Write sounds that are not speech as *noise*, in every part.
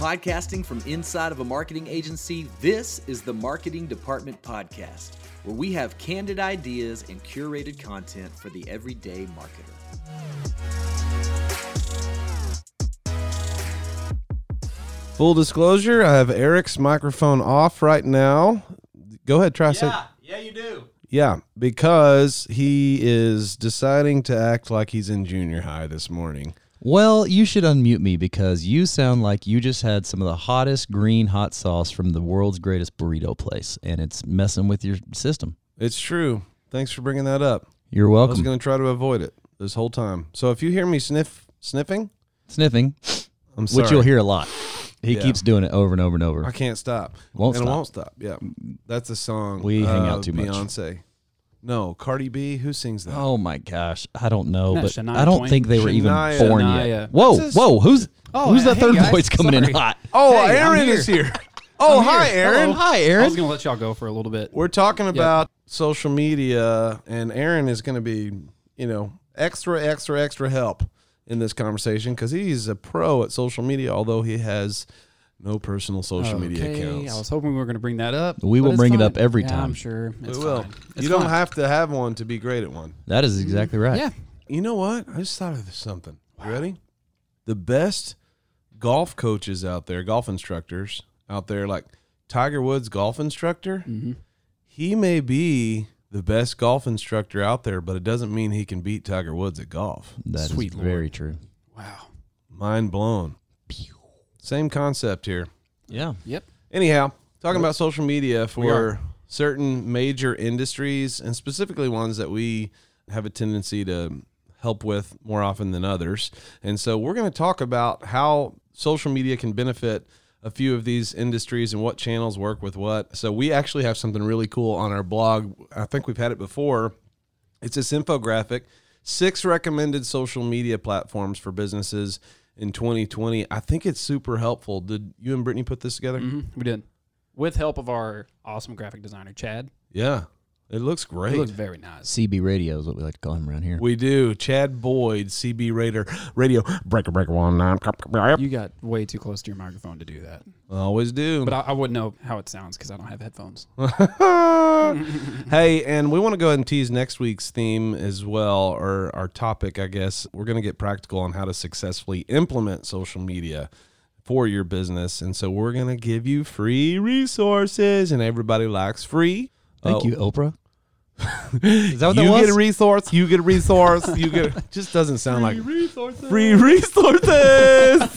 Podcasting from inside of a marketing agency, this is the Marketing Department Podcast, where we have candid ideas and curated content for the everyday marketer. Full disclosure, I have Eric's microphone off right now. Go ahead, try say. yeah, you do. Yeah, because he is deciding to act like he's in junior high this morning. Well, you should unmute me because you sound like you just had some of the hottest green hot sauce from the world's greatest burrito place, and it's messing with your system. It's true. Thanks for bringing that up. You're welcome. I was going to try to avoid it this whole time. So if you hear me sniff sniffing, Sniffing, I'm sorry. which you'll hear a lot. He Yeah. keeps doing it over and over and over. I can't stop. Won't and stop. won't stop. Yeah, that's a song. We hang out too much. Beyonce. No, Cardi B. Who sings that? Oh my gosh, I don't know, No, but Shania I don't Twain. think they were Shania. even born Shania. yet. Whoa, What's this? whoa, who's Oh, who's that hey, third guys. voice coming in Sorry. hot? Oh, Hey, I'm Aaron here. is here. *laughs* Oh, I'm hi. Aaron. Hello. Hi, I Aaron. was gonna let y'all go for a little bit. We're talking about social media, and Aaron is going to be, you know, extra, extra, extra help in this conversation because he's a pro at social media, although he has no personal social media Okay, accounts. I was hoping we were going to bring that up. We but will it's bring it fine. up every Yeah, time. I'm sure. It's we will. fine. It's You don't fine. have to have one to be great at one. That is exactly right. Yeah. You know what? I just thought of something. You ready? The best golf coaches out there, golf instructors out there, like Tiger Woods, golf instructor, hmm he may be the best golf instructor out there, but it doesn't mean he can beat Tiger Woods at golf. That is Sweet very Lord. true. Wow. Mind blown. Same concept here. Yeah. Yep. Anyhow, talking about social media for certain major industries and specifically ones that we have a tendency to help with more often than others. And so we're going to talk about how social media can benefit a few of these industries and what channels work with what. So we actually have something really cool on our blog. I think we've had it before. It's this infographic, six recommended social media platforms for businesses in 2020. I think it's super helpful. Did you and Brittany put this together? hmm We did. With help of our awesome graphic designer, Chad. Yeah, it looks great. It looks very nice. CB radio is what we like to call him around here. we do. Chad Boyd, CB Raider, Radio Breaker Breaker One Nine. You got way too close to your microphone to do that. I Always do. But I, I wouldn't know how it sounds because I don't have headphones. *laughs* hey, and we want to go ahead and tease next week's theme as well, or our topic, I guess. We're going to get practical on how to successfully implement social media for your business. And so we're going to give you free resources, and everybody likes free. Thank Oh, you, Oprah. *laughs* is that what that you was? get a resource, you get a resource, *laughs* you get a, just doesn't sound like Free resources. free resources.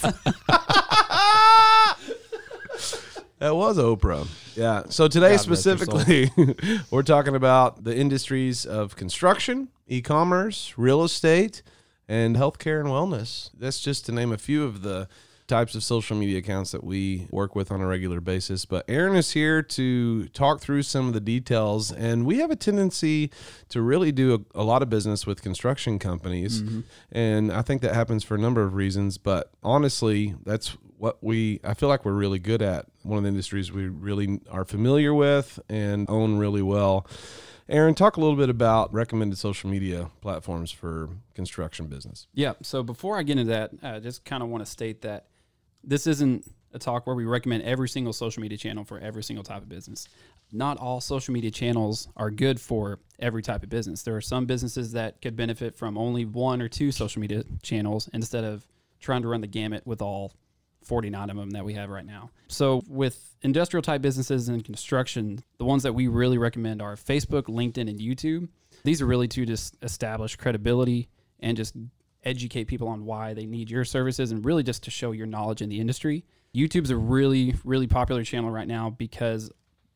*laughs* that was Oprah. Yeah. So today God rest her soul. specifically, we're talking about the industries of construction, e-commerce, real estate, and healthcare and wellness. That's just to name a few of the types of social media accounts that we work with on a regular basis. But Aaron is here to talk through some of the details, and we have a tendency to really do a, a lot of business with construction companies, mm-hmm. and I think that happens for a number of reasons. But honestly, that's what we I feel like we're really good at. One of the industries we really are familiar with and own really well. Aaron, talk a little bit about recommended social media platforms for construction business. Yeah. So before I get into that, I just kind of want to state that this isn't a talk where we recommend every single social media channel for every single type of business. Not all social media channels are good for every type of business. There are some businesses that could benefit from only one or two social media channels instead of trying to run the gamut with all 49 of them that we have right now. So, with industrial type businesses and construction, the ones that we really recommend are Facebook, LinkedIn, and YouTube. These are really to just establish credibility and just educate people on why they need your services and really just to show your knowledge in the industry. YouTube's a really, really popular channel right now because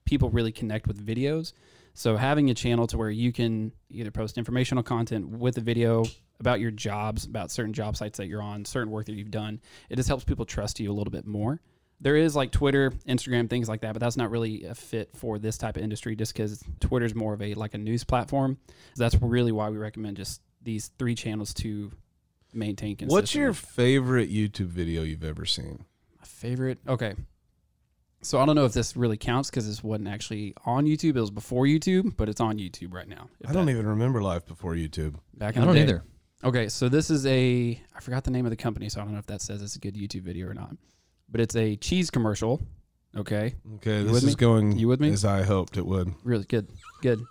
people really connect with videos. So having a channel to where you can either post informational content with a video about your jobs, about certain job sites that you're on, certain work that you've done, it just helps people trust you a little bit more. There is like Twitter, Instagram, things like that, but that's not really a fit for this type of industry just because Twitter's more of a like a news platform. That's really why we recommend just these three channels to maintain consistency. What's your favorite YouTube video you've ever seen? My favorite? Okay. So I don't know if this really counts because this wasn't actually on YouTube. It was before YouTube, but it's on YouTube right now. I don't that- even remember life before YouTube. Back in I the don't day. either. Okay, so this is a I forgot the name of the company, so I don't know if that says it's a good YouTube video or not. but it's a cheese commercial. Okay, Okay, with this me? is going You with me? as I hoped it would. really good, good.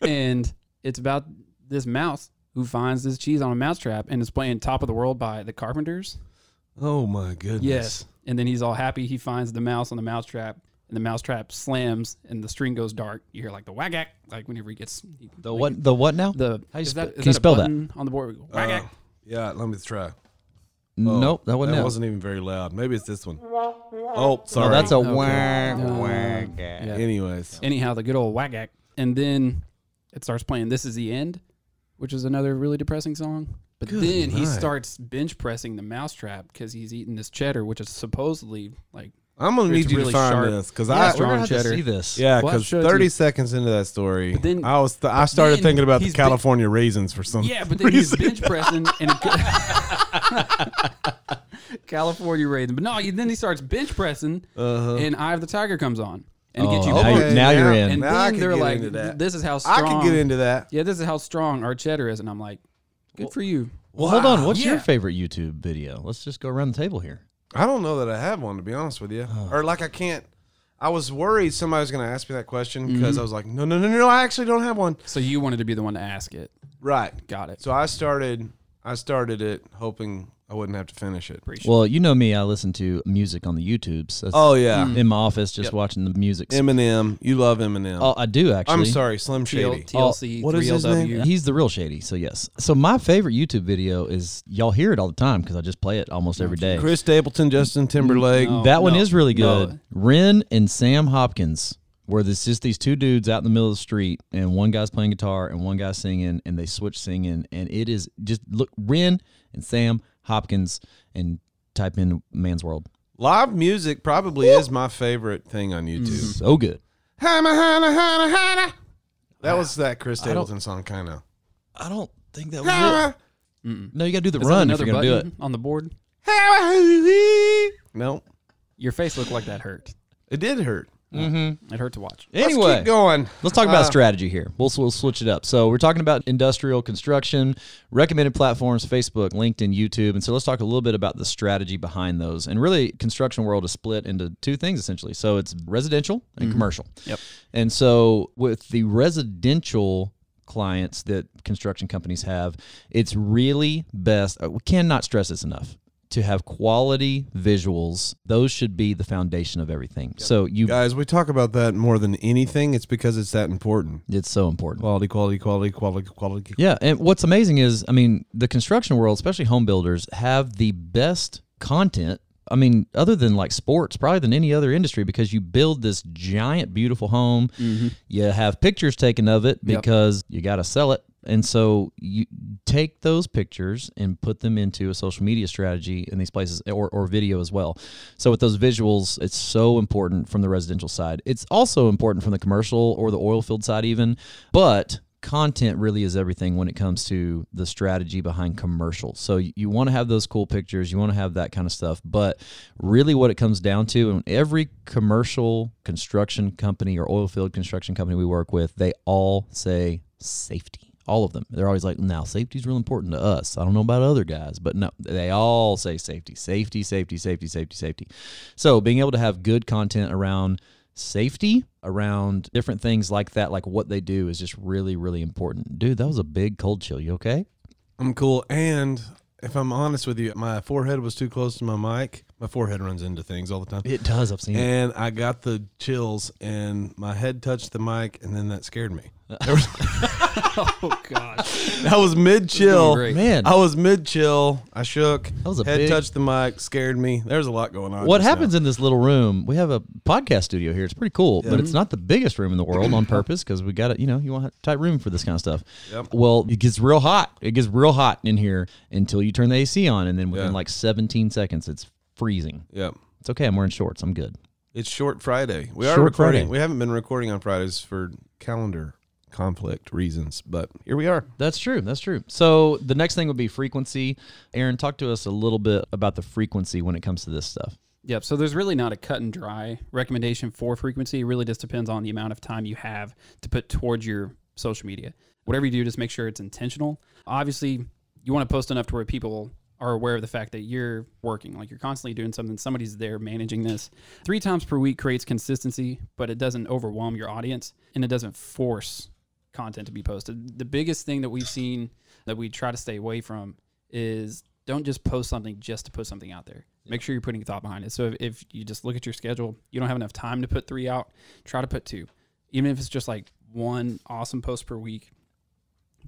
and it's about this mouse who finds this cheese on a mousetrap and is playing "Top of the World" by the Carpenters. Oh my goodness. Yes. And then he's all happy. He finds the mouse on the mousetrap, and the mousetrap slams, and the string goes dark. You hear like the wagack, like whenever he gets The like, what? The what now? The How you is spe- that, is can you that a spell that? on the board? Wagack. Uh, yeah, let me try. nope, that wasn't That it. wasn't even very loud. Maybe it's this one. Oh, No, sorry. that's a Okay. wag, Uh, wag. yeah. Anyways, Anyhow, the good old wagack, and then it starts playing "This Is the End," which is another really depressing song. But Good then he night. starts bench pressing the mousetrap because he's eating this cheddar, which is supposedly like I'm gonna need you really to find sharp. this because I strong We're gonna have cheddar. to see this. yeah because to 30 you. seconds into that story, But then- I was I started thinking about the he's California raisins for some. Yeah, but then he's reason. bench pressing *laughs* and *laughs* California Raisins. But no, then he starts bench pressing, Uh-huh. and Eye of the Tiger comes on and Oh, gets you. now you're- now you're in. And Now then they're like, "This is how strong." I can get into that. Yeah, this is how strong our cheddar is, and I'm like, "Good for you." Well, hold on. What's Yeah. your favorite YouTube video? Let's just go around the table here. I don't know that I have one to be honest with you, Oh. or like I can't. I was worried somebody was going to ask me that question because Mm-hmm. I was like, no, no, no, no, no, I actually don't have one. So you wanted to be the one to ask it. Right. Got it. So I started. I started it hoping I wouldn't have to finish it. Appreciate Well, you know me. I listen to music on the YouTubes. That's Oh yeah, mm. in my office, just Yep. watching the music. Eminem. You love Eminem. Oh, I do actually. I'm sorry, Slim Shady. TLC, oh, what is his 3LW. He's the real shady. So yes. So my favorite YouTube video is y'all hear it all the time because I just play it almost every day. Chris Stapleton, Justin mm, Timberlake. No. that one is really good. no. Ren and Sam Hopkins, where there's just these two dudes out in the middle of the street, and one guy's playing guitar and one guy's singing, and they switch singing, and it is just look Ren and Sam Hopkins, and type in Man's World. Live music probably is my favorite thing on YouTube. Mm. So good. Hana, hana, hana, hana. That was that Chris I don't- Stapleton song, kind of. I don't think that was it. No, you got to do the Is that run if another you're gonna do it. button on the board? No, Your face looked like that hurt. it did hurt. It hurt to watch. Let's Anyway, keep going. Let's talk about Uh, strategy here. We'll, we'll switch it up. So we're talking about industrial construction, recommended platforms, Facebook, LinkedIn, YouTube, and so let's talk a little bit about the strategy behind those. And really, construction world is split into two things essentially. So it's residential and commercial. Yep. And so with the residential clients that construction companies have, it's really best. uh, We cannot stress this enough. To have quality visuals, those should be the foundation of everything. So you, Guys, we talk about that more than anything. It's because it's that important. it's so important. Quality, quality, quality, quality, quality. Yeah, and what's amazing is, I mean, the construction world, especially home builders, have the best content. I mean, other than like sports, probably than any other industry, because you build this giant, beautiful home. Mm-hmm. You have pictures taken of it Yep. because you got to sell it, and so you take those pictures and put them into a social media strategy in these places, or or video as well. So with those visuals, it's so important from the residential side. It's also important from the commercial or the oil field side, even, but content really is everything when it comes to the strategy behind commercial. So you, you want to have those cool pictures, you want to have that kind of stuff, but really what it comes down to and every commercial construction company or oil field construction company we work with, they all say safety. All of them. They're always like, now safety is real important to us. I don't know about other guys, but no, they all say safety, safety, safety, safety, safety, safety. So being able to have good content around safety around different things like that, like what they do, is just really, really important. Dude, that was a big cold chill. You okay? I'm cool. And if I'm honest with you, my forehead was too close to my mic. My forehead runs into things all the time. It does. I've seen it. And I got the chills, and my head touched the mic, and then that scared me. *laughs* Oh gosh. *laughs* I was mid chill. great. Man, I was mid chill. I shook. That was a head big- touched the mic, scared me. There's a lot going on. what just now. happens in this little room? We have a podcast studio here. It's pretty cool, but it's not the biggest room in the world on purpose because we got it. You know, you want a tight room for this kind of stuff. Yep. Well, it gets real hot. It gets real hot in here until you turn the AC on, and then within Yeah. like 17 seconds, it's freezing. Yep. It's okay. I'm wearing shorts. I'm good. It's short Friday. We are recording. Friday. We haven't been recording on Fridays for calendar conflict reasons, but here we are. That's true. That's true. So the next thing would be frequency. Aaron, talk to us a little bit about the frequency when it comes to this stuff. Yep. So there's really not a cut and dry recommendation for frequency. It really just depends on the amount of time you have to put towards your social media. Whatever you do, just make sure it's intentional. Obviously, you want to post enough to where people are aware of the fact that you're working, like you're constantly doing something, somebody's there managing this. Three times per week creates consistency, but it doesn't overwhelm your audience and it doesn't force content to be posted. The biggest thing that we've seen that we try to stay away from is don't just post something just to put something out there. Make sure you're putting thought behind it. So if, if you just look at your schedule, you don't have enough time to put three out, try to put two. Even if it's just like one awesome post per week,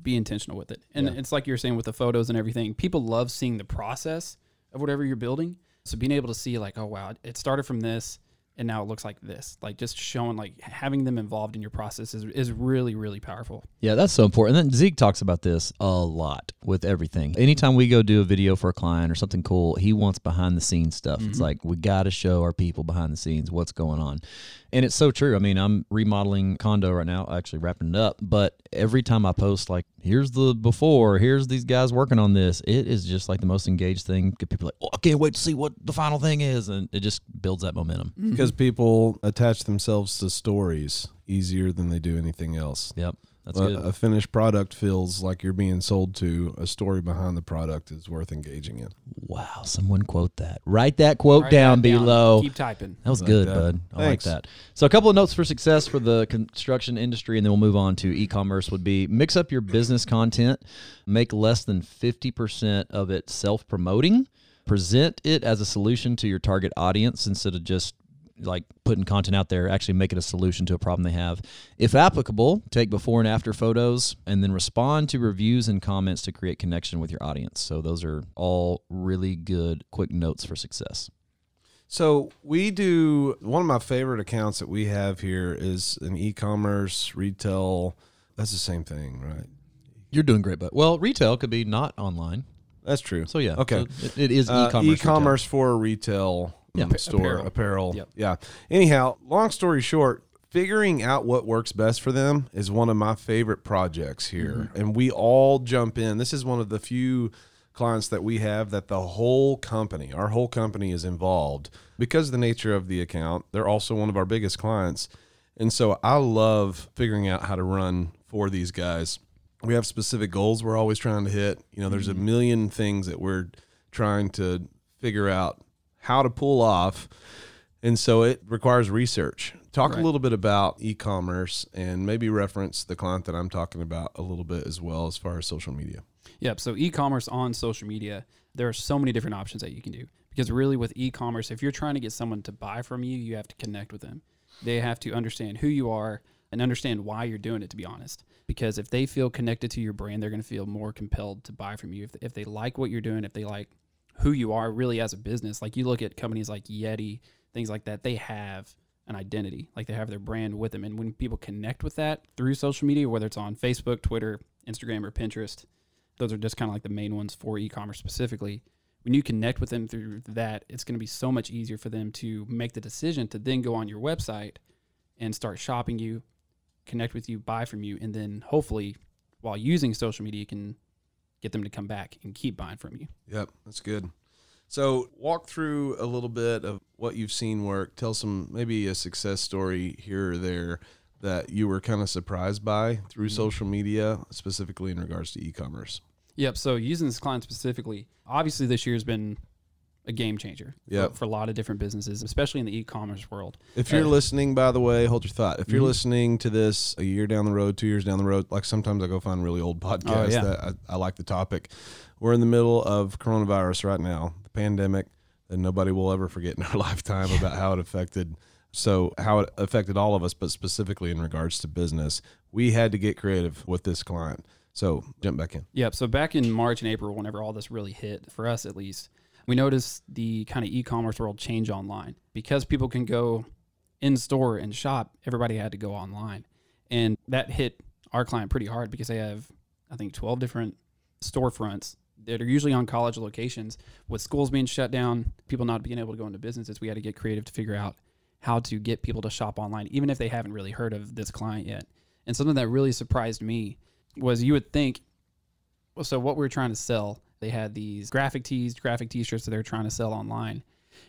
be intentional with it. And Yeah. it's like you're saying with the photos and everything, people love seeing the process of whatever you're building. So being able to see like, oh wow, it started from this and now it looks like this. Like just showing like having them involved in your process is, is really, really powerful. Yeah, that's so important. And then Zeke talks about this a lot with everything. Anytime we go do a video for a client or something cool, he wants behind the scenes stuff. It's mm-hmm. like we got to show our people behind the scenes what's going on. And it's so true. I mean, I'm remodeling condo right now, actually wrapping it up, but every time I post like here's the before, here's these guys working on this, it is just like the most engaged thing. Get people like, "Oh, I can't wait to see what the final thing is." And it just builds that momentum. Mm-hmm. because people attach themselves to stories easier than they do anything else. Yep. That's a, good. a finished product feels like you're being sold to. A story behind the product is worth engaging in. Wow, someone quote that. Write that quote Write down that down. below. Keep typing. That was Like good, that. bud. I Thanks. like that. So, a couple of notes for success for the construction industry, and then we'll move on to e-commerce. Would be mix up your business content, make less than fifty percent of it self-promoting, present it as a solution to your target audience instead of just like putting content out there. Actually, make it a solution to a problem they have. If applicable, take before and after photos, and then respond to reviews and comments to create connection with your audience. So, those are all really good quick notes for success. So we do one of my favorite accounts that we have here is an e-commerce retail. That's the same thing, right? You're doing great, but well, retail could be not online. That's true. So yeah, Okay. so it, it is Uh, e-commerce. e-commerce for retail Yeah. store Apparel. apparel. Yep. Yeah. Anyhow, long story short, figuring out what works best for them is one of my favorite projects here, Mm-hmm. and we all jump in. This is one of the few clients that we have that the whole company, our whole company, is involved because of the nature of the account. They're also one of our biggest clients, and so I love figuring out how to run for these guys. We have specific goals we're always trying to hit. You know, there's a million things that we're trying to figure out how to pull off. And so it requires research. Talk a little bit about e commerce and maybe reference the client that I'm talking about a little bit as well as far as social media. Yep. So e-commerce on social media, there are so many different options that you can do. Because really, with e-commerce, if you're trying to get someone to buy from you, you have to connect with them. They have to understand who you are and understand why you're doing it. To be honest, because if they feel connected to your brand, they're going to feel more compelled to buy from you. If, if they like what you're doing, if they like who you are really as a business, like you look at companies like Yeti, things like that, they have an identity, like they have their brand with them. And when people connect with that through social media, whether it's on Facebook, Twitter, Instagram, or Pinterest, those are just kind of like the main ones for e-commerce specifically. When you connect with them through that it's going to be so much easier for them to make the decision to then go on your website and start shopping you connect with you buy from you and then hopefully while using social media you can get them to come back and keep buying from you Yep, that's good. So, walk through a little bit of what you've seen work. Tell some maybe a success story here or there that you were kind of surprised by through mm-hmm. social media, specifically in regards to e commerce. yep so using this client specifically obviously this year has been a game changer for- Yep. for, a lot of different businesses especially in the e-commerce world If you're Uh, listening, by the way, hold your thought. If you're Mhm. listening to this a year down the road, two years down the road, like sometimes I go find really old podcasts oh, yeah. that I, I like the topic. We're in the middle of coronavirus right now, the pandemic that nobody will ever forget in our *laughs* lifetime about how it affected. So, how it affected all of us, but specifically in regards to business, we had to get creative with this client. So, jump back in. Yep. So back in March and April, whenever all this really hit, for us at least, we noticed the kind of e-commerce world change online because people can go in store and shop. Everybody had to go online, and that hit our client pretty hard because they have, I think, twelve different storefronts that are usually on college locations. With schools being shut down, people not being able to go into businesses, we had to get creative to figure out how to get people to shop online, even if they haven't really heard of this client yet. And something that really surprised me was you would think well, so what we're trying to sell, they had these graphic tees, graphic t-shirts that they were trying to sell online.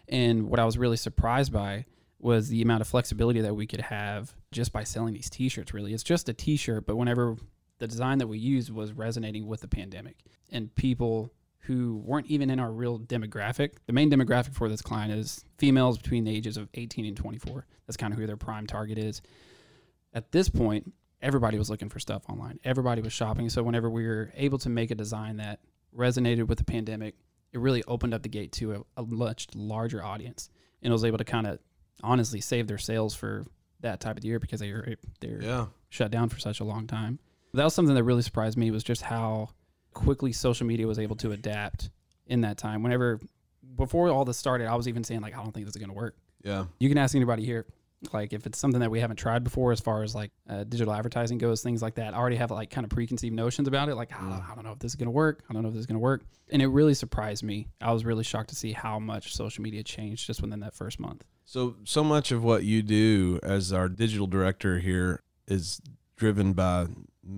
And what I was really surprised by was the amount of flexibility that we could have just by selling these t-shirts really. It's just a t-shirt, but whenever the design that we used was resonating with the pandemic and people who weren't even in our real demographic. The main demographic for this client is females between the ages of 18 and 24. That's kind of who their prime target is. At this point, everybody was looking for stuff online. Everybody was shopping. So whenever we were able to make a design that resonated with the pandemic, it really opened up the gate to a, a much larger audience and it was able to kind of honestly save their sales for that type of year because they were they're Yeah. shut down for such a long time. That was something that really surprised me was just how quickly social media was able to adapt in that time. Whenever before all this started, I was even saying like I don't think this is going to work. Yeah. You can ask anybody here like if it's something that we haven't tried before as far as like uh, digital advertising goes things like that i already have like kind of preconceived notions about it like I, don't, I don't know if this is going to work i don't know if this is going to work and it really surprised me i was really shocked to see how much social media changed just within that first month So so much of what you do as our digital director here is driven by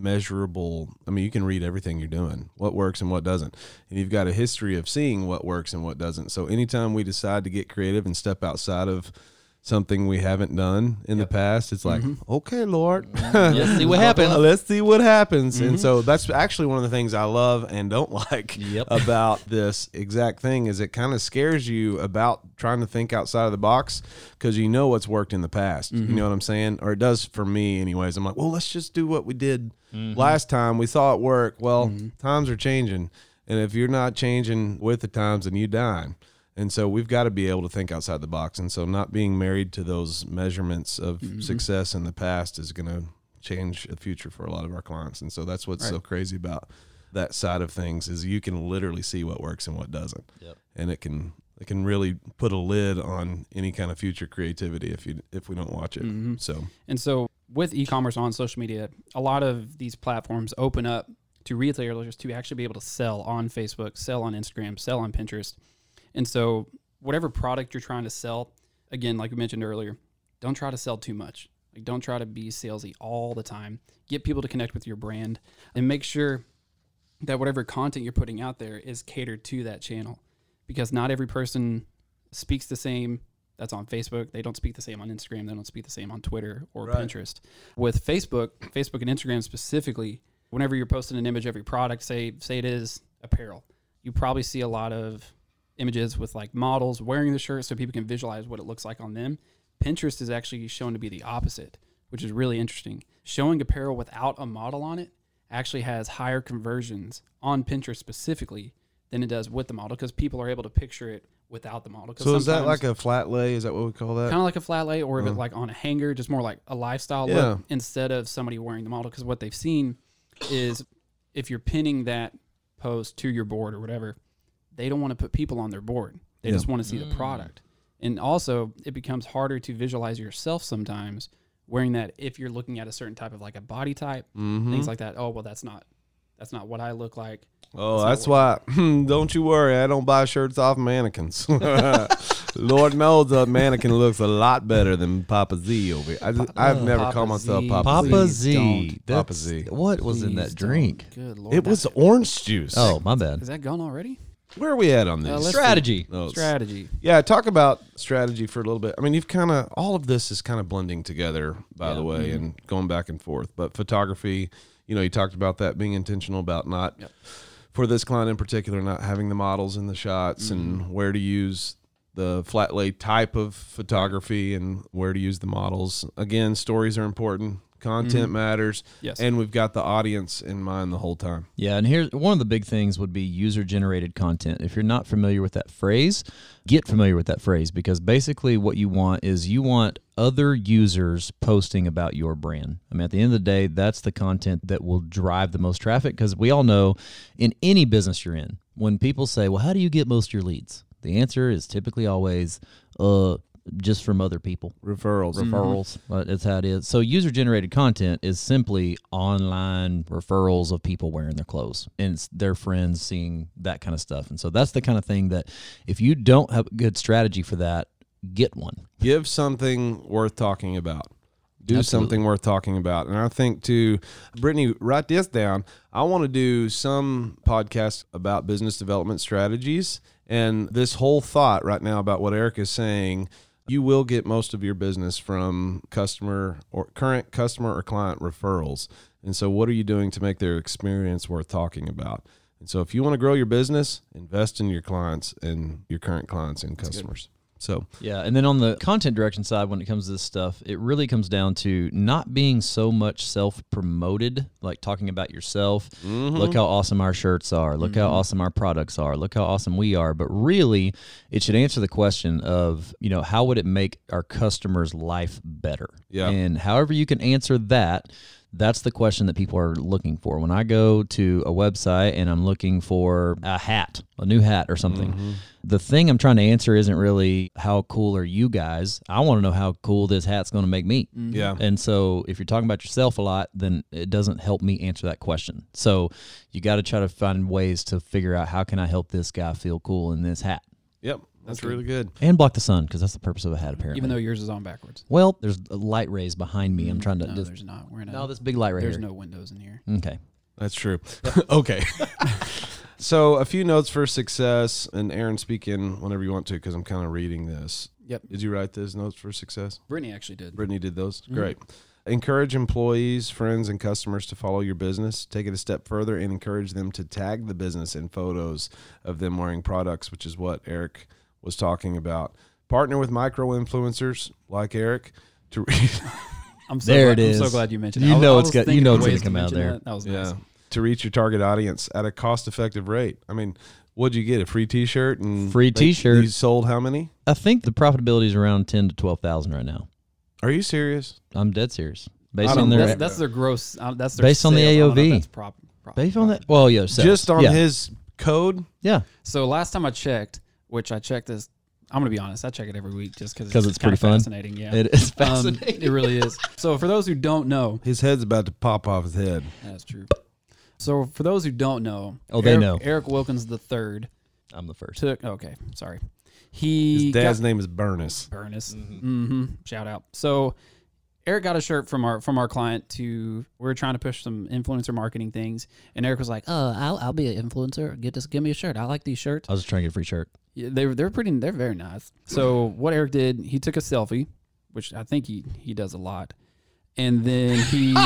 measurable I mean you can read everything you're doing, what works and what doesn't. And you've got a history of seeing what works and what doesn't. So anytime we decide to get creative and step outside of something we haven't done in the past, it's like, mm-hmm. okay, Lord. Mm-hmm. Let's see what *laughs* happens. Let's see what happens. And mm-hmm. so that's actually one of the things I love and don't *laughs* like Yep. about this exact thing is it kind of scares you about trying to think outside of the box because you know what's worked in the past. You know what I'm saying? Or it does for me anyways. I'm like, well, let's just do what we did last time. We saw it work. Well, times are changing. And if you're not changing with the times, then you die. And so we've got to be able to think outside the box. And so not being married to those measurements of mm-hmm. success in the past is going to change the future for a lot of our clients. And so that's what's so crazy about that side of things is you can literally see what works and what doesn't. Yep. And it can it can really put a lid on any kind of future creativity if you if we don't watch it. Mm-hmm. So And so with e-commerce on social media, a lot of these platforms open up to retailers to actually be able to sell on Facebook, sell on Instagram, sell on Pinterest. And so whatever product you're trying to sell, again, like we mentioned earlier, don't try to sell too much. Like don't try to be salesy all the time. Get people to connect with your brand and make sure that whatever content you're putting out there is catered to that channel because not every person speaks the same that's on Facebook. They don't speak the same on Instagram. They don't speak the same on Twitter or Right. Pinterest. With Facebook, Facebook and Instagram specifically, whenever you're posting an image of your product, say say it is apparel, you probably see a lot of images with like models wearing the shirt so people can visualize what it looks like on them. Pinterest is actually shown to be the opposite, which is really interesting. Showing apparel without a model on it actually has higher conversions on Pinterest specifically than it does with the model because people are able to picture it without the model. so is that like a flat lay? Is that what we call that? kind of like a flat lay or if it oh. like on a hanger just more like a lifestyle Yeah. look instead of somebody wearing the model because what they've seen is if you're pinning that post to your board or whatever they don't want to put people on their board they Yeah. just want to see the product and also it becomes harder to visualize yourself sometimes wearing that if you're looking at a certain type of like a body type Mm-hmm. things like that oh well that's not that's not what i look like Oh, That's that's not why. Don't you worry. I don't buy shirts off mannequins. *laughs* Lord knows a mannequin looks a lot better than Papa Z over here. I just, I've never Papa called myself Z. Papa, Papa Z. Z. Papa Z. What was in that drink? good lord It was orange juice. Oh, my bad. is that gone already where are we at on Uh, this? Strategy. Strategy Yeah, talk about strategy for a little bit. I mean, you've kind of all of this is kind of blending together, by the Yeah. way, and going back and forth. But photography, you know, you talked about that being intentional about not Yep. for this client in particular, not having the models in the shots and where to use the flat lay type of photography and where to use the models. Again, stories are important. Content matters. Yes. And we've got the audience in mind the whole time. Yeah, and here's one of the big things would be user generated content. If you're not familiar with that phrase, get familiar with that phrase because basically what you want is you want other users posting about your brand. I mean, at the end of the day, that's the content that will drive the most traffic because we all know in any business you're in, when people say, "Well, how do you get most of your leads?" The answer is typically always uh just from other people Referrals. referrals. Uh, That's how it is. So user generated content is simply online referrals of people wearing their clothes and it's their friends seeing that kind of stuff. And so that's the kind of thing that if you don't have a good strategy for that, get one. give something worth talking about. Do Absolutely. something worth talking about. And I think to Brittany, write this down. I want to do some podcast about business development strategies. And this whole thought right now about what Eric is saying, you will get most of your business from customer or current customer or client referrals. And so what are you doing to make their experience worth talking about? And so if you want to grow your business, invest in your clients and your current clients and customers. So Yeah, and then on the content direction side, when it comes to this stuff, it really comes down to not being so much self promoted, like talking about yourself. Mm-hmm. Look how awesome our shirts are. Look how mm-hmm. awesome our products are. Look how awesome we are. But really, it should answer the question of, you know, how would it make our customers' life better? Yeah. And however you can answer that, that's the question that people are looking for. When I go to a website and I'm looking for a hat, a new hat or something, mm-hmm. the thing I'm trying to answer isn't really how cool are you guys. I want to know how cool this hat's going to make me. Mm-hmm. yeah. And so if you're talking about yourself a lot, then it doesn't help me answer that question. So you got to try to find ways to figure out how can I help this guy feel cool in this hat Yep. That's, really good. and block the sun because that's the purpose of a hat apparently. Even though yours is on backwards. well, there's light rays behind me. I'm trying to No, just there's not. We're in a, no this big light right there's here. no windows in here. okay. That's true. *laughs* okay. *laughs* so a few notes for success, and Aaron, speak in whenever you want to, because I'm kind of reading this. Yep. Did you write those notes for success? Brittany actually did. Brittany did those. Mm-hmm. Great. Encourage employees, friends, and customers to follow your business. Take it a step further and encourage them to tag the business in photos of them wearing products, which is what Eric was talking about. Partner with micro influencers like Eric to *laughs* I'm so There glad, it I'm so glad you mentioned You it. I was- know I it's was got- you know it's gonna come out there. That, that was yeah nice. to reach your target audience at a cost effective rate. I mean, what'd you get? A free T-shirt and Free t-shirt. You sold how many? I think the profitability is around ten to twelve thousand right now. Are you serious? I'm dead serious. Based on their That's, that's their gross. Uh, that's their Based on the sales. I don't know if AOV. that's prop, prop, based on that. Well, yeah, sales. Just on yeah. his code? yeah, So last time I checked, which I checked this, I'm gonna be honest. I check it every week just because it's kinda pretty fun. fascinating. Yeah, it is Um, fascinating. it really is. So for those who don't know, His head's about to pop off his head. that's true. So for those who don't know, Oh, they know. Eric Wilkins the third I'm the first. took. Okay, sorry. He His dad's got, name is Burnus. Burnus. Mm-hmm. Shout out. So Eric got a shirt from our from our client to we are trying to push some influencer marketing things, and Eric was like, "Oh, I'll, I'll be an influencer. Get this, give me a shirt. I like these shirts. I was just trying to get a free shirt. Yeah, they were they're pretty they're very nice. So what Eric did, he took a selfie, which I think he he does a lot, and then he. *laughs* *laughs*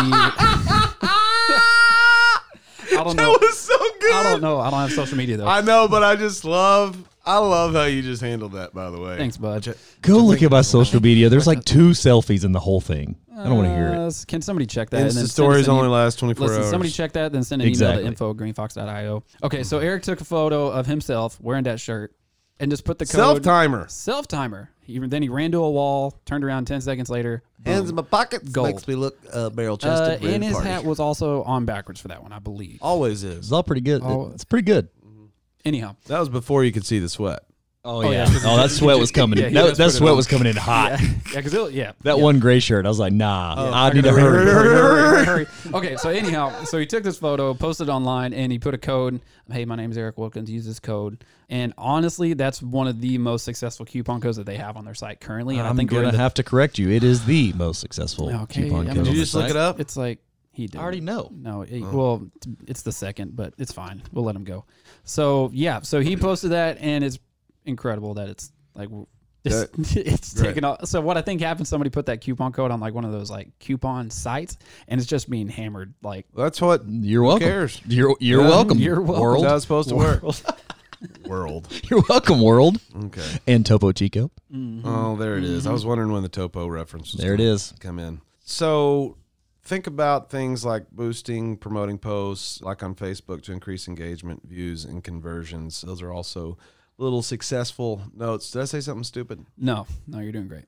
I don't know. was so good. I don't know. I don't have social media though. I know, but I just love I love how you just handled that, by the way. Thanks, bud. Go look at my social media. There's like two selfies in the whole thing. I don't want to hear it. Uh, Can somebody check that? and then Insta stories only email? last 24 Listen, hours. somebody check that, then send an Exactly. email to info at greenfox.io. Okay, so Eric took a photo of himself wearing that shirt and just put the code Self timer. self timer. He, then he ran to a wall, turned around ten seconds later. Hands in my pockets Gold. makes me look uh, barrel Uh, chested. and his hat was also on backwards for that one, I believe. Always is. It's all pretty good. Oh. It's pretty good. Anyhow, That was before you could see the sweat. Oh, oh yeah. yeah. Oh, that sweat was coming *laughs* Yeah, in. he That, does that put it sweat on. was coming in hot. yeah, *laughs* because yeah, That yeah. one gray shirt, I was like, nah, I, I need to hurry. hurry, hurry, hurry, hurry. *laughs* Okay, so anyhow, so he took this photo, posted it online, and he put a code. Hey, my name is Eric Wilkins. Use this code. And honestly, that's one of the most successful coupon codes that they have on their site currently. And I'm I think we're gonna the- have to correct you. It is the most successful Okay, coupon I code. mean, on Did you the just look site. it up? It's like he did. I already know. No, it, well, it's the second, but it's fine. We'll let him go. So yeah, so he posted that, and it's incredible that it's like *laughs* it's, it's Great. taken off. So what I think happened, somebody put that coupon code on like one of those like coupon sites, and it's just being hammered. Like That's what You're welcome. cares? You're you're Yeah. welcome. You're welcome. World. that's how it's supposed to work. World. *laughs* *laughs* You're welcome, world. Okay. And Topo Chico. Mm-hmm. Oh, there it is. I mm-hmm. was wondering when the topo reference was There it is. come in. So think about things like boosting, promoting posts, like on Facebook to increase engagement, views, and conversions. Those are also little successful notes. Did I say something stupid? no, no, you're doing great.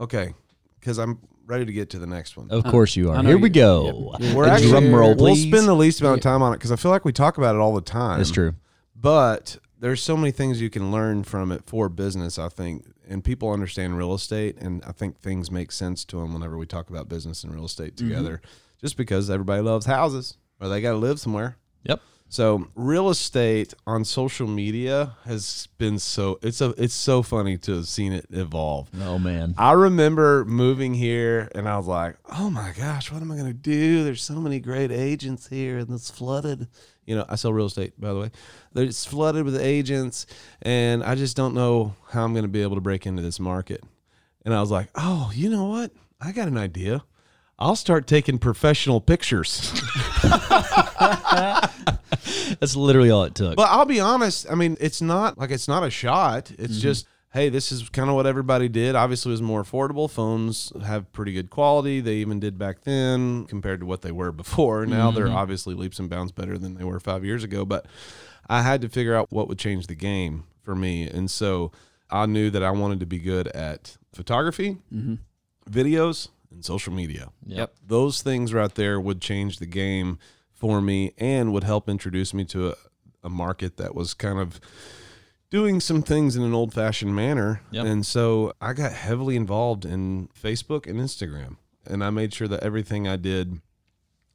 Okay, because I'm ready to get to the next one. Of course you are. Here we go. yep. We're A actually drum roll, we'll spend the least amount of time on it because I feel like we talk about it all the time. That's true. But there's so many things you can learn from it for business, I think. And people understand real estate, and I think things make sense to them whenever we talk about business and real estate Mm-hmm. together, just because everybody loves houses or they got to live somewhere. Yep. So real estate on social media has been so it's a it's so funny to have seen it evolve. Oh man. I remember moving here and I was like, oh my gosh, what am I going to do? There's so many great agents here and it's flooded. You know, I sell real estate, by the way. It's flooded with agents and I just don't know how I'm going to be able to break into this market. And I was like, oh, you know what? I got an idea. I'll start taking professional pictures. *laughs* That's literally all it took. But I'll be honest. I mean, it's not like it's not a shot. It's Mm-hmm. just, hey, this is kind of what everybody did. Obviously, it was more affordable. Phones have pretty good quality. They even did back then compared to what they were before. Now they're Mm-hmm. obviously leaps and bounds better than they were five years ago. But I had to figure out what would change the game for me. And so I knew that I wanted to be good at photography, videos, and social media Yep. those things right there would change the game for me and would help introduce me to a, a market that was kind of doing some things in an old fashioned manner. Yep. And so I got heavily involved in Facebook and Instagram. And I made sure that everything I did,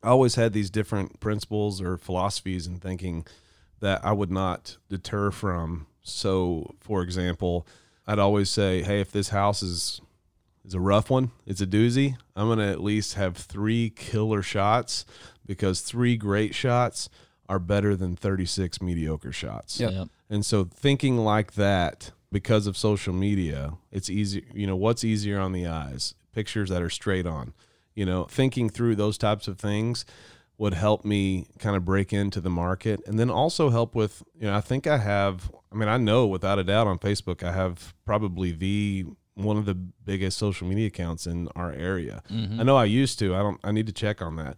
I always had these different principles or philosophies and thinking that I would not deter from. So, for example, I'd always say, hey, if this house is is a rough one. It's a doozy. I'm going to at least have three killer shots because three great shots are better than 36 mediocre shots. Yep. Yep. And so thinking like that because of social media, it's easy, you know, what's easier on the eyes? Pictures that are straight on. You know, thinking through those types of things would help me kind of break into the market and then also help with, you know, I think I have I mean, I know without a doubt on Facebook I have probably the one of the biggest social media accounts in our area. Mm-hmm. I know I used to. I don't I need to check on that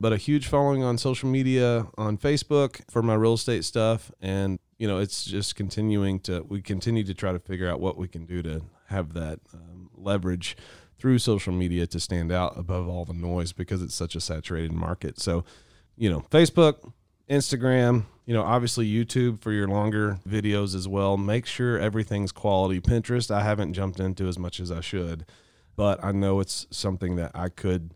but a huge following on social media on Facebook for my real estate stuff. And, you know, it's just continuing to, we continue to try to figure out what we can do to have that um, leverage through social media to stand out above all the noise because it's such a saturated market. So, you know, Facebook, Instagram, you know, obviously YouTube for your longer videos as well. Make sure everything's quality. Pinterest, I haven't jumped into as much as I should, but I know it's something that I could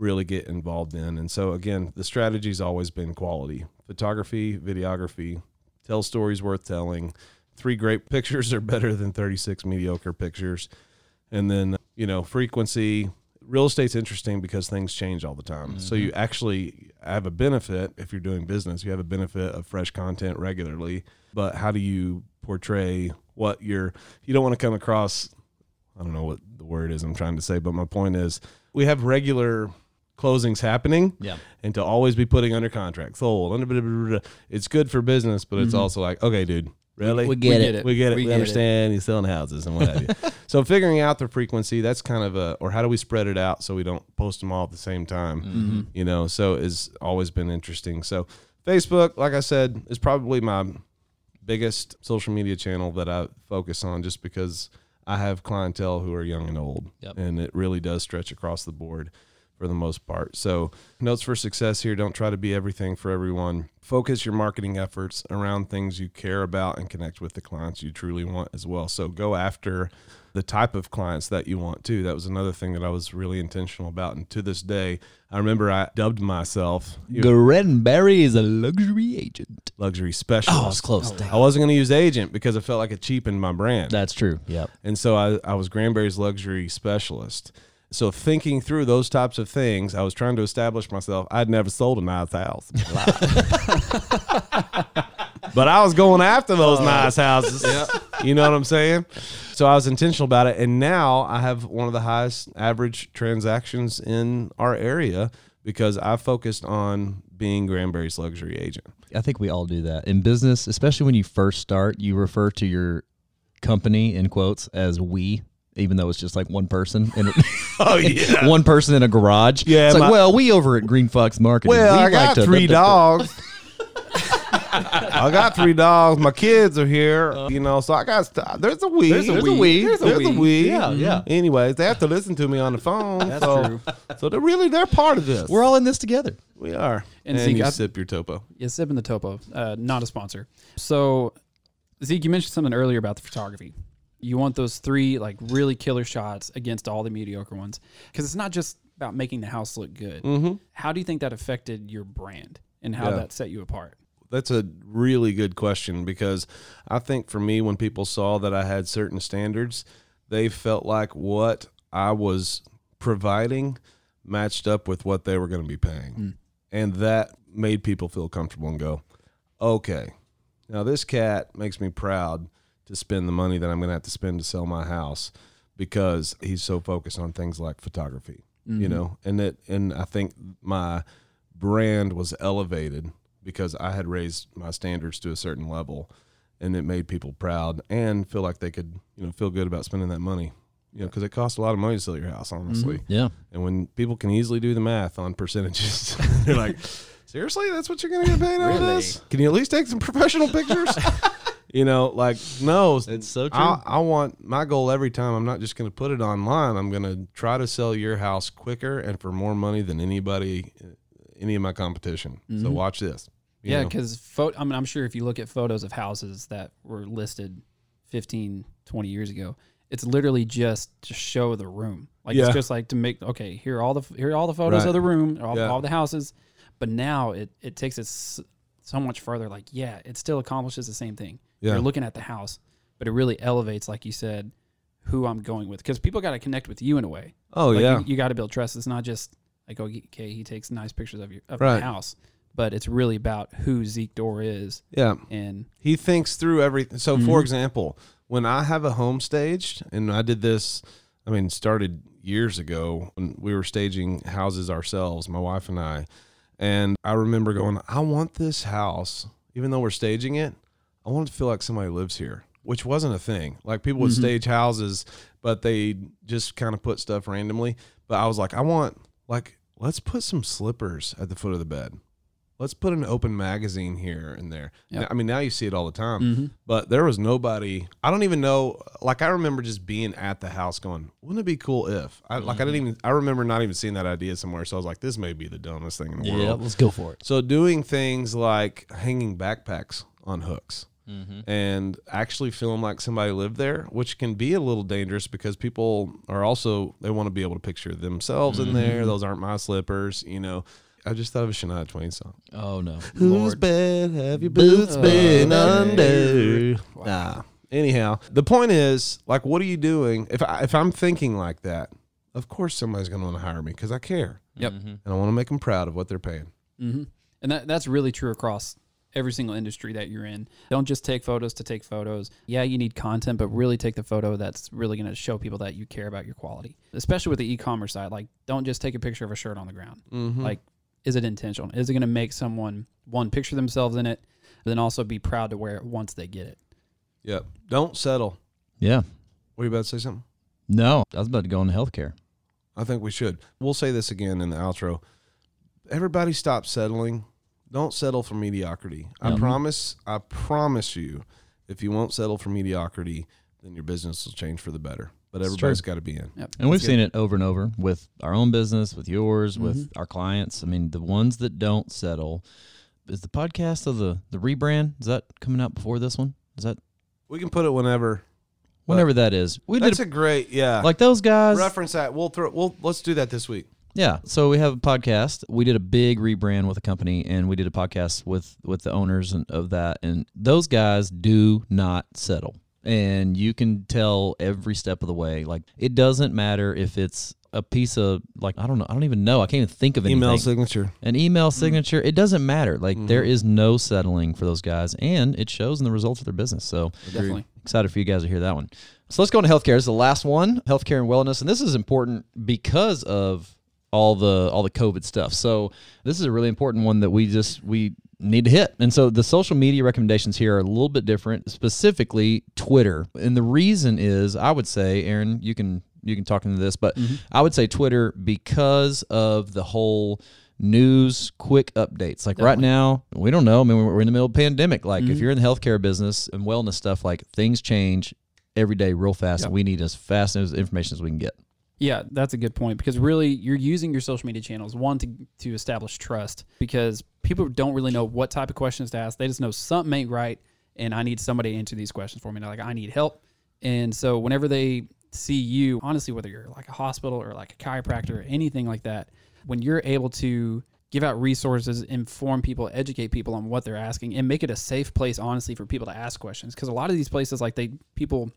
really get involved in. And so again, the strategy's always been quality. Photography, videography, tell stories worth telling. Three great *laughs* pictures are better than 36 mediocre pictures. And then, you know, frequency. Real estate's interesting because things change all the time. So you mm-hmm. actually have a benefit if you're doing business. You have a benefit of fresh content regularly. But how do you portray what you're you don't want to come across I don't know what the word is I'm trying to say, but my point is we have regular closings happening Yeah. and to always be putting under contract, sold. under- blah, blah, blah, blah. It's good for business, but it's also like, okay, dude, really? We get We it. get it. We get it. We We, get understand you're selling houses and what have you. *laughs* so figuring out the frequency, that's kind of a, or how do we spread it out so we don't post them all at the same time? Mm-hmm. You know, so it's always been interesting. So Facebook, like I said, is probably my biggest social media channel that I focus on just because I have clientele who are young and old. Yep. And it really does stretch across the board for the most part. So, notes for success here don't try to be everything for everyone. Focus your marketing efforts around things you care about and connect with the clients you truly want as well. So, go after the type of clients that you want too. That was another thing that I was really intentional about. And to this day, I remember I dubbed myself Granbury is a luxury agent. luxury specialist. Oh, it's close. Oh, Dang. I wasn't going to use agent because I felt like it cheapened my brand. That's true. Yep. And so I, I was Granbury's luxury specialist. So thinking through those types of things, I was trying to establish myself. I'd never sold a nice house. in my life. *laughs* but I was going after those nice houses. You know what I'm saying? So I was intentional about it. And now I have one of the highest average transactions in our area because I focused on being Granbury's luxury agent. I think we all do that in business, especially when you first start. You refer to your company in quotes as "we," even though it's just like one person in a, *laughs* Oh, *laughs* yeah. one person in a garage. Yeah, it's like, well, we over at Green Fox Marketing. Well, we I like got to- three *laughs* dogs. I got three dogs. My kids are here, you know. So I got st- there's a we. There's a we. There's a There's a we. we. Yeah, yeah. Anyways, they have to listen to me on the phone. That's so, true. So they're really they're part of this. We're all in this together. we are. And And, Zeke, you I- sip your topo. Yeah, sipping the topo, uh, not a sponsor. So, Zeke, you mentioned something earlier about the photography. You want those three like really killer shots against all the mediocre ones because it's not just about making the house look good. Mm-hmm. How do you think that affected your brand and how Yeah. that set you apart? That's a really good question because I think for me, when people saw that I had certain standards, they felt like what I was providing matched up with what they were going to be paying. And that made people feel comfortable and go, okay, now this cat makes me proud to spend the money that I'm going to have to spend to sell my house because he's so focused on things like photography. you mm-hmm. know, and that and I think my brand was elevated because I had raised my standards to a certain level, and it made people proud and feel like they could you know feel good about spending that money. You know, because it costs a lot of money to sell your house, mm-hmm. honestly. Yeah. And when people can easily do the math on percentages, *laughs* they're like, *laughs* seriously, that's what you're going to get paid out of this? Can you at least take some professional pictures? *laughs* you know, like, no. *laughs* It's so true. I, I want my goal every time. I'm not just going to put it online. I'm going to try to sell your house quicker and for more money than anybody, uh, any of my competition. So mm-hmm. watch this. Yeah, because I mean, I'm sure if you look at photos of houses that were listed 15, 20 years ago, it's literally just to show the room. Like Yeah. it's just like to make okay, here are all the here are all the photos Right. of the room, all, Yeah. all the houses. But now it it takes it so much further. Like yeah, it still accomplishes the same thing. Yeah. You're looking at the house, but it really elevates, like you said, who I'm going with because people got to connect with you in a way. oh, Like, yeah. you, you got to build trust. It's not just like oh, okay, he takes nice pictures of your of Right. the house, but it's really about who Zeke Door is yeah. and He thinks through everything. So, Mm-hmm. for example, when I have a home staged, and I did this, I mean, started years ago when we were staging houses ourselves, my wife and I. And I remember going, I want this house, even though we're staging it, I wanted to feel like somebody lives here, which wasn't a thing. Like people would stage houses, but they just kind of put stuff randomly. But I was like, I want, like, let's put some slippers at the foot of the bed. Let's put an open magazine here and there. Yep. I mean, now you see it all the time, Mhm. but there was nobody. I don't even know. Like, I remember just being at the house going, wouldn't it be cool if? I, Like, I didn't even, I remember not even seeing that idea somewhere. So I was like, this may be the dumbest thing in the Yeah. world. Let's go for it. So doing things like hanging backpacks on hooks Mm-hmm. and actually feeling like somebody lived there, which can be a little dangerous because people are also they want to be able to picture themselves in Mm-hmm. there. Those aren't my slippers, you know. I just thought of a Shania Twain song. Oh no. Whose Lord. bed have your boots been under? Nah. Anyhow, the point is, like, what are you doing? If I, if I'm thinking like that, of course somebody's going to want to hire me because I care Yep. and I want to make them proud of what they're paying. hmm And that, that's really true across every single industry that you're in. Don't just take photos to take photos. Yeah, you need content, but really take the photo that's really going to show people that you care about your quality. Especially with the e-commerce side, like don't just take a picture of a shirt on the ground. Mm-hmm. Like, is it intentional? Is it going to make someone one picture themselves in it, but then also be proud to wear it once they get it? Yep. Don't settle. Yeah. Were you about to say something? No, I was about to go into healthcare. I think we should. We'll say this again in the outro. Everybody stop settling. Don't settle for mediocrity. I promise, I promise you, if you won't settle for mediocrity, then your business will change for the better. But everybody's got to be in. Yep. And we've That's seen it over and over with our own business, with yours, with Mm-hmm. our clients. I mean, the ones that don't settle. Is the podcast of the the rebrand? Is that coming out before this one? Is that We can put it whenever. whenever that is? We did That's a great, yeah. like those guys. reference that. We'll throw. We'll let's do that this week. Yeah. So we have a podcast. We did a big rebrand with a company, and we did a podcast with with the owners and, of that. And those guys do not settle, and you can tell every step of the way. Like it doesn't matter if it's a piece of like I don't know. I don't even know. I can't even think of anything. Email signature. An email signature. It doesn't matter. Like there Mm-hmm. is no settling for those guys, and it shows in the results of their business. So Definitely. excited for you guys to hear that one. So let's go into healthcare. This is the last one, healthcare and wellness, and this is important because of all the all the COVID stuff. So this is a really important one that we just we need to hit. And so the social media recommendations here are a little bit different, specifically Twitter. And the reason is, I would say, Aaron, you can you can talk into this, but mm-hmm. I would say Twitter because of the whole news quick updates like right now we don't know i mean we're in the middle of a pandemic like if mm-hmm. you're in the healthcare business and wellness stuff like things change every day real fast Yep. and we need as fast as information as we can get Yeah, that's a good point because really you're using your social media channels one to to establish trust because people don't really know what type of questions to ask. They just know something ain't right and I need somebody to answer these questions for me. They're like I need help. And so whenever they see you, honestly, whether you're like a hospital or like a chiropractor or anything like that, when you're able to give out resources, inform people, educate people on what they're asking, and make it a safe place, honestly, for people to ask questions. Because a lot of these places, like they people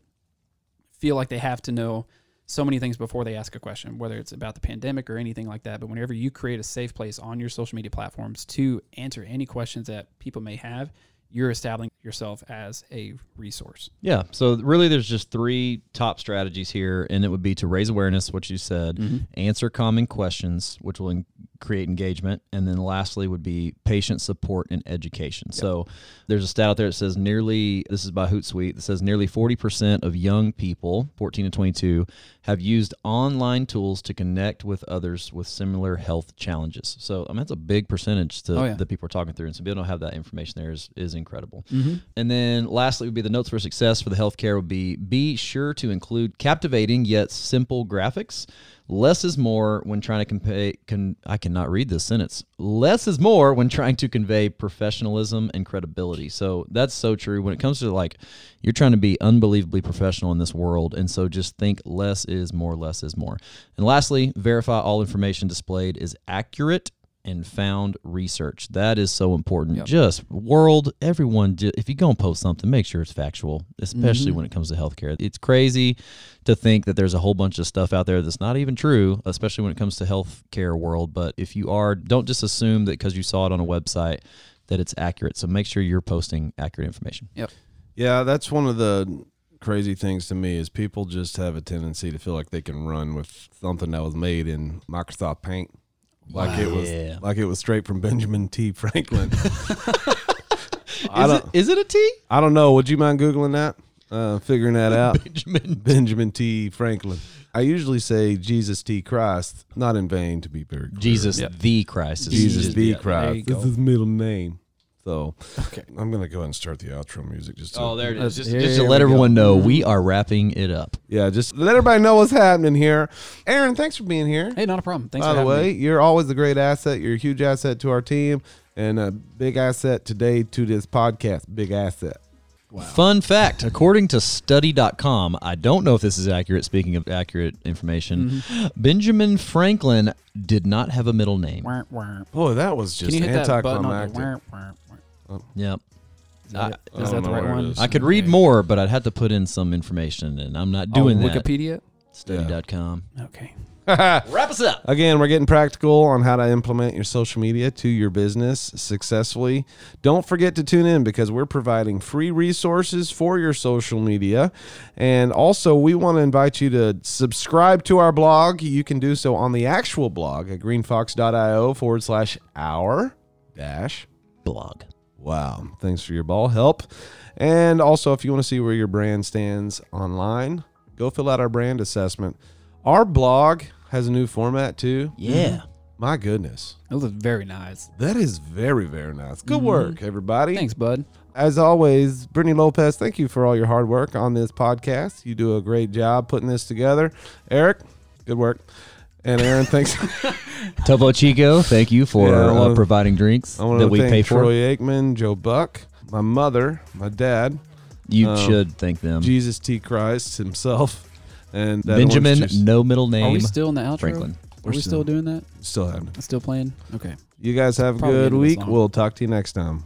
feel like they have to know so many things before they ask a question, whether it's about the pandemic or anything like that. But whenever you create a safe place on your social media platforms to answer any questions that people may have, you're establishing yourself as a resource. Yeah. So really, there's just three top strategies here, and it would be to raise awareness, what you said, Mm-hmm. answer common questions, which will create engagement, and then lastly would be patient support and education. So there's a stat out there that says nearly, this is by Hootsuite, that says nearly 40% of young people, 14 to 22, have used online tools to connect with others with similar health challenges. So I mean, that's a big percentage to Oh, yeah. that people are talking through, and so being able to have that information there is is incredible. Mm-hmm. And then lastly would be the notes for success for the healthcare would be be sure to include captivating yet simple graphics. Less is more when trying to convey. Con, I cannot read this sentence. Less is more when trying to convey professionalism and credibility. So that's so true when it comes to like you're trying to be unbelievably professional in this world, and so just think less is more. Less is more. And lastly, verify all information displayed is accurate and found research. That is so important. Yep. Just world, everyone, if you go and post something, make sure it's factual, especially Mhm. when it comes to healthcare. It's crazy to think that there's a whole bunch of stuff out there that's not even true, especially when it comes to healthcare world. But if you are, don't just assume that because you saw it on a website that it's accurate. So make sure you're posting accurate information. Yep. Yeah, that's one of the crazy things to me is people just have a tendency to feel like they can run with something that was made in Microsoft Paint. Like it was Yeah. like it was straight from Benjamin T. Franklin. *laughs* I Is it, don't is it a T? I don't know. Would you mind Googling that? Uh, figuring that out. Benjamin. Benjamin T. Franklin. I usually say Jesus T. Christ, not in vain to be very clear. Jesus Yep. the Christ. is- Jesus is- the yeah, Christ. This is his middle name. So Okay. I'm gonna go ahead and start the outro music just to Oh, there it Uh. Just, just to we let go. everyone know, we are wrapping it up. Yeah, just let everybody know what's happening here. Aaron, thanks for being here. Hey, not a problem. Thanks By for the way, me. you're always a great asset. You're a huge asset to our team and a big asset today to this podcast. Big asset. Wow. Fun fact according to study.com, I don't know if this is accurate, speaking of accurate information, Mm-hmm. Benjamin Franklin did not have a middle name. Wah, wah. Boy, that was just you hit that button on the anticlimactic. Wah, wah, wah? Yep. Is that, I- it? I Is that the right one? I could read more, but I'd have to put in some information, and I'm not oh, doing oh, that. Wikipedia. Study.com. Okay. *laughs* Wrap us up. Again, we're getting practical on how to implement your social media to your business successfully. Don't forget to tune in because we're providing free resources for your social media. And also, we want to invite you to subscribe to our blog. You can do so on the actual blog at greenfox.io forward slash our dash Blog. Wow. Thanks for your ball help. And also, if you want to see where your brand stands online, go fill out our brand assessment. Our blog has a new format too. Yeah. Mm-hmm. My goodness. It looks very nice. That is very, very nice. Good mm-hmm. work, everybody. Thanks, bud. As always, Brittany Lopez, thank you for all your hard work on this podcast. You do a great job putting this together. Eric, good work. And Aaron, thanks. *laughs* Topo Chico, thank you for Yeah, I uh, wanna- providing drinks I want that to we thank pay for. Troy Aikman, Joe Buck, my mother, my dad, You Um, should thank them. Jesus T. Christ himself, and that Benjamin, juice. no middle name. Are we still in the outro? Franklin. Are We're we still- still doing that? Still having. Still playing? Okay. You guys have a Probably good end of this week. song. We'll talk to you next time.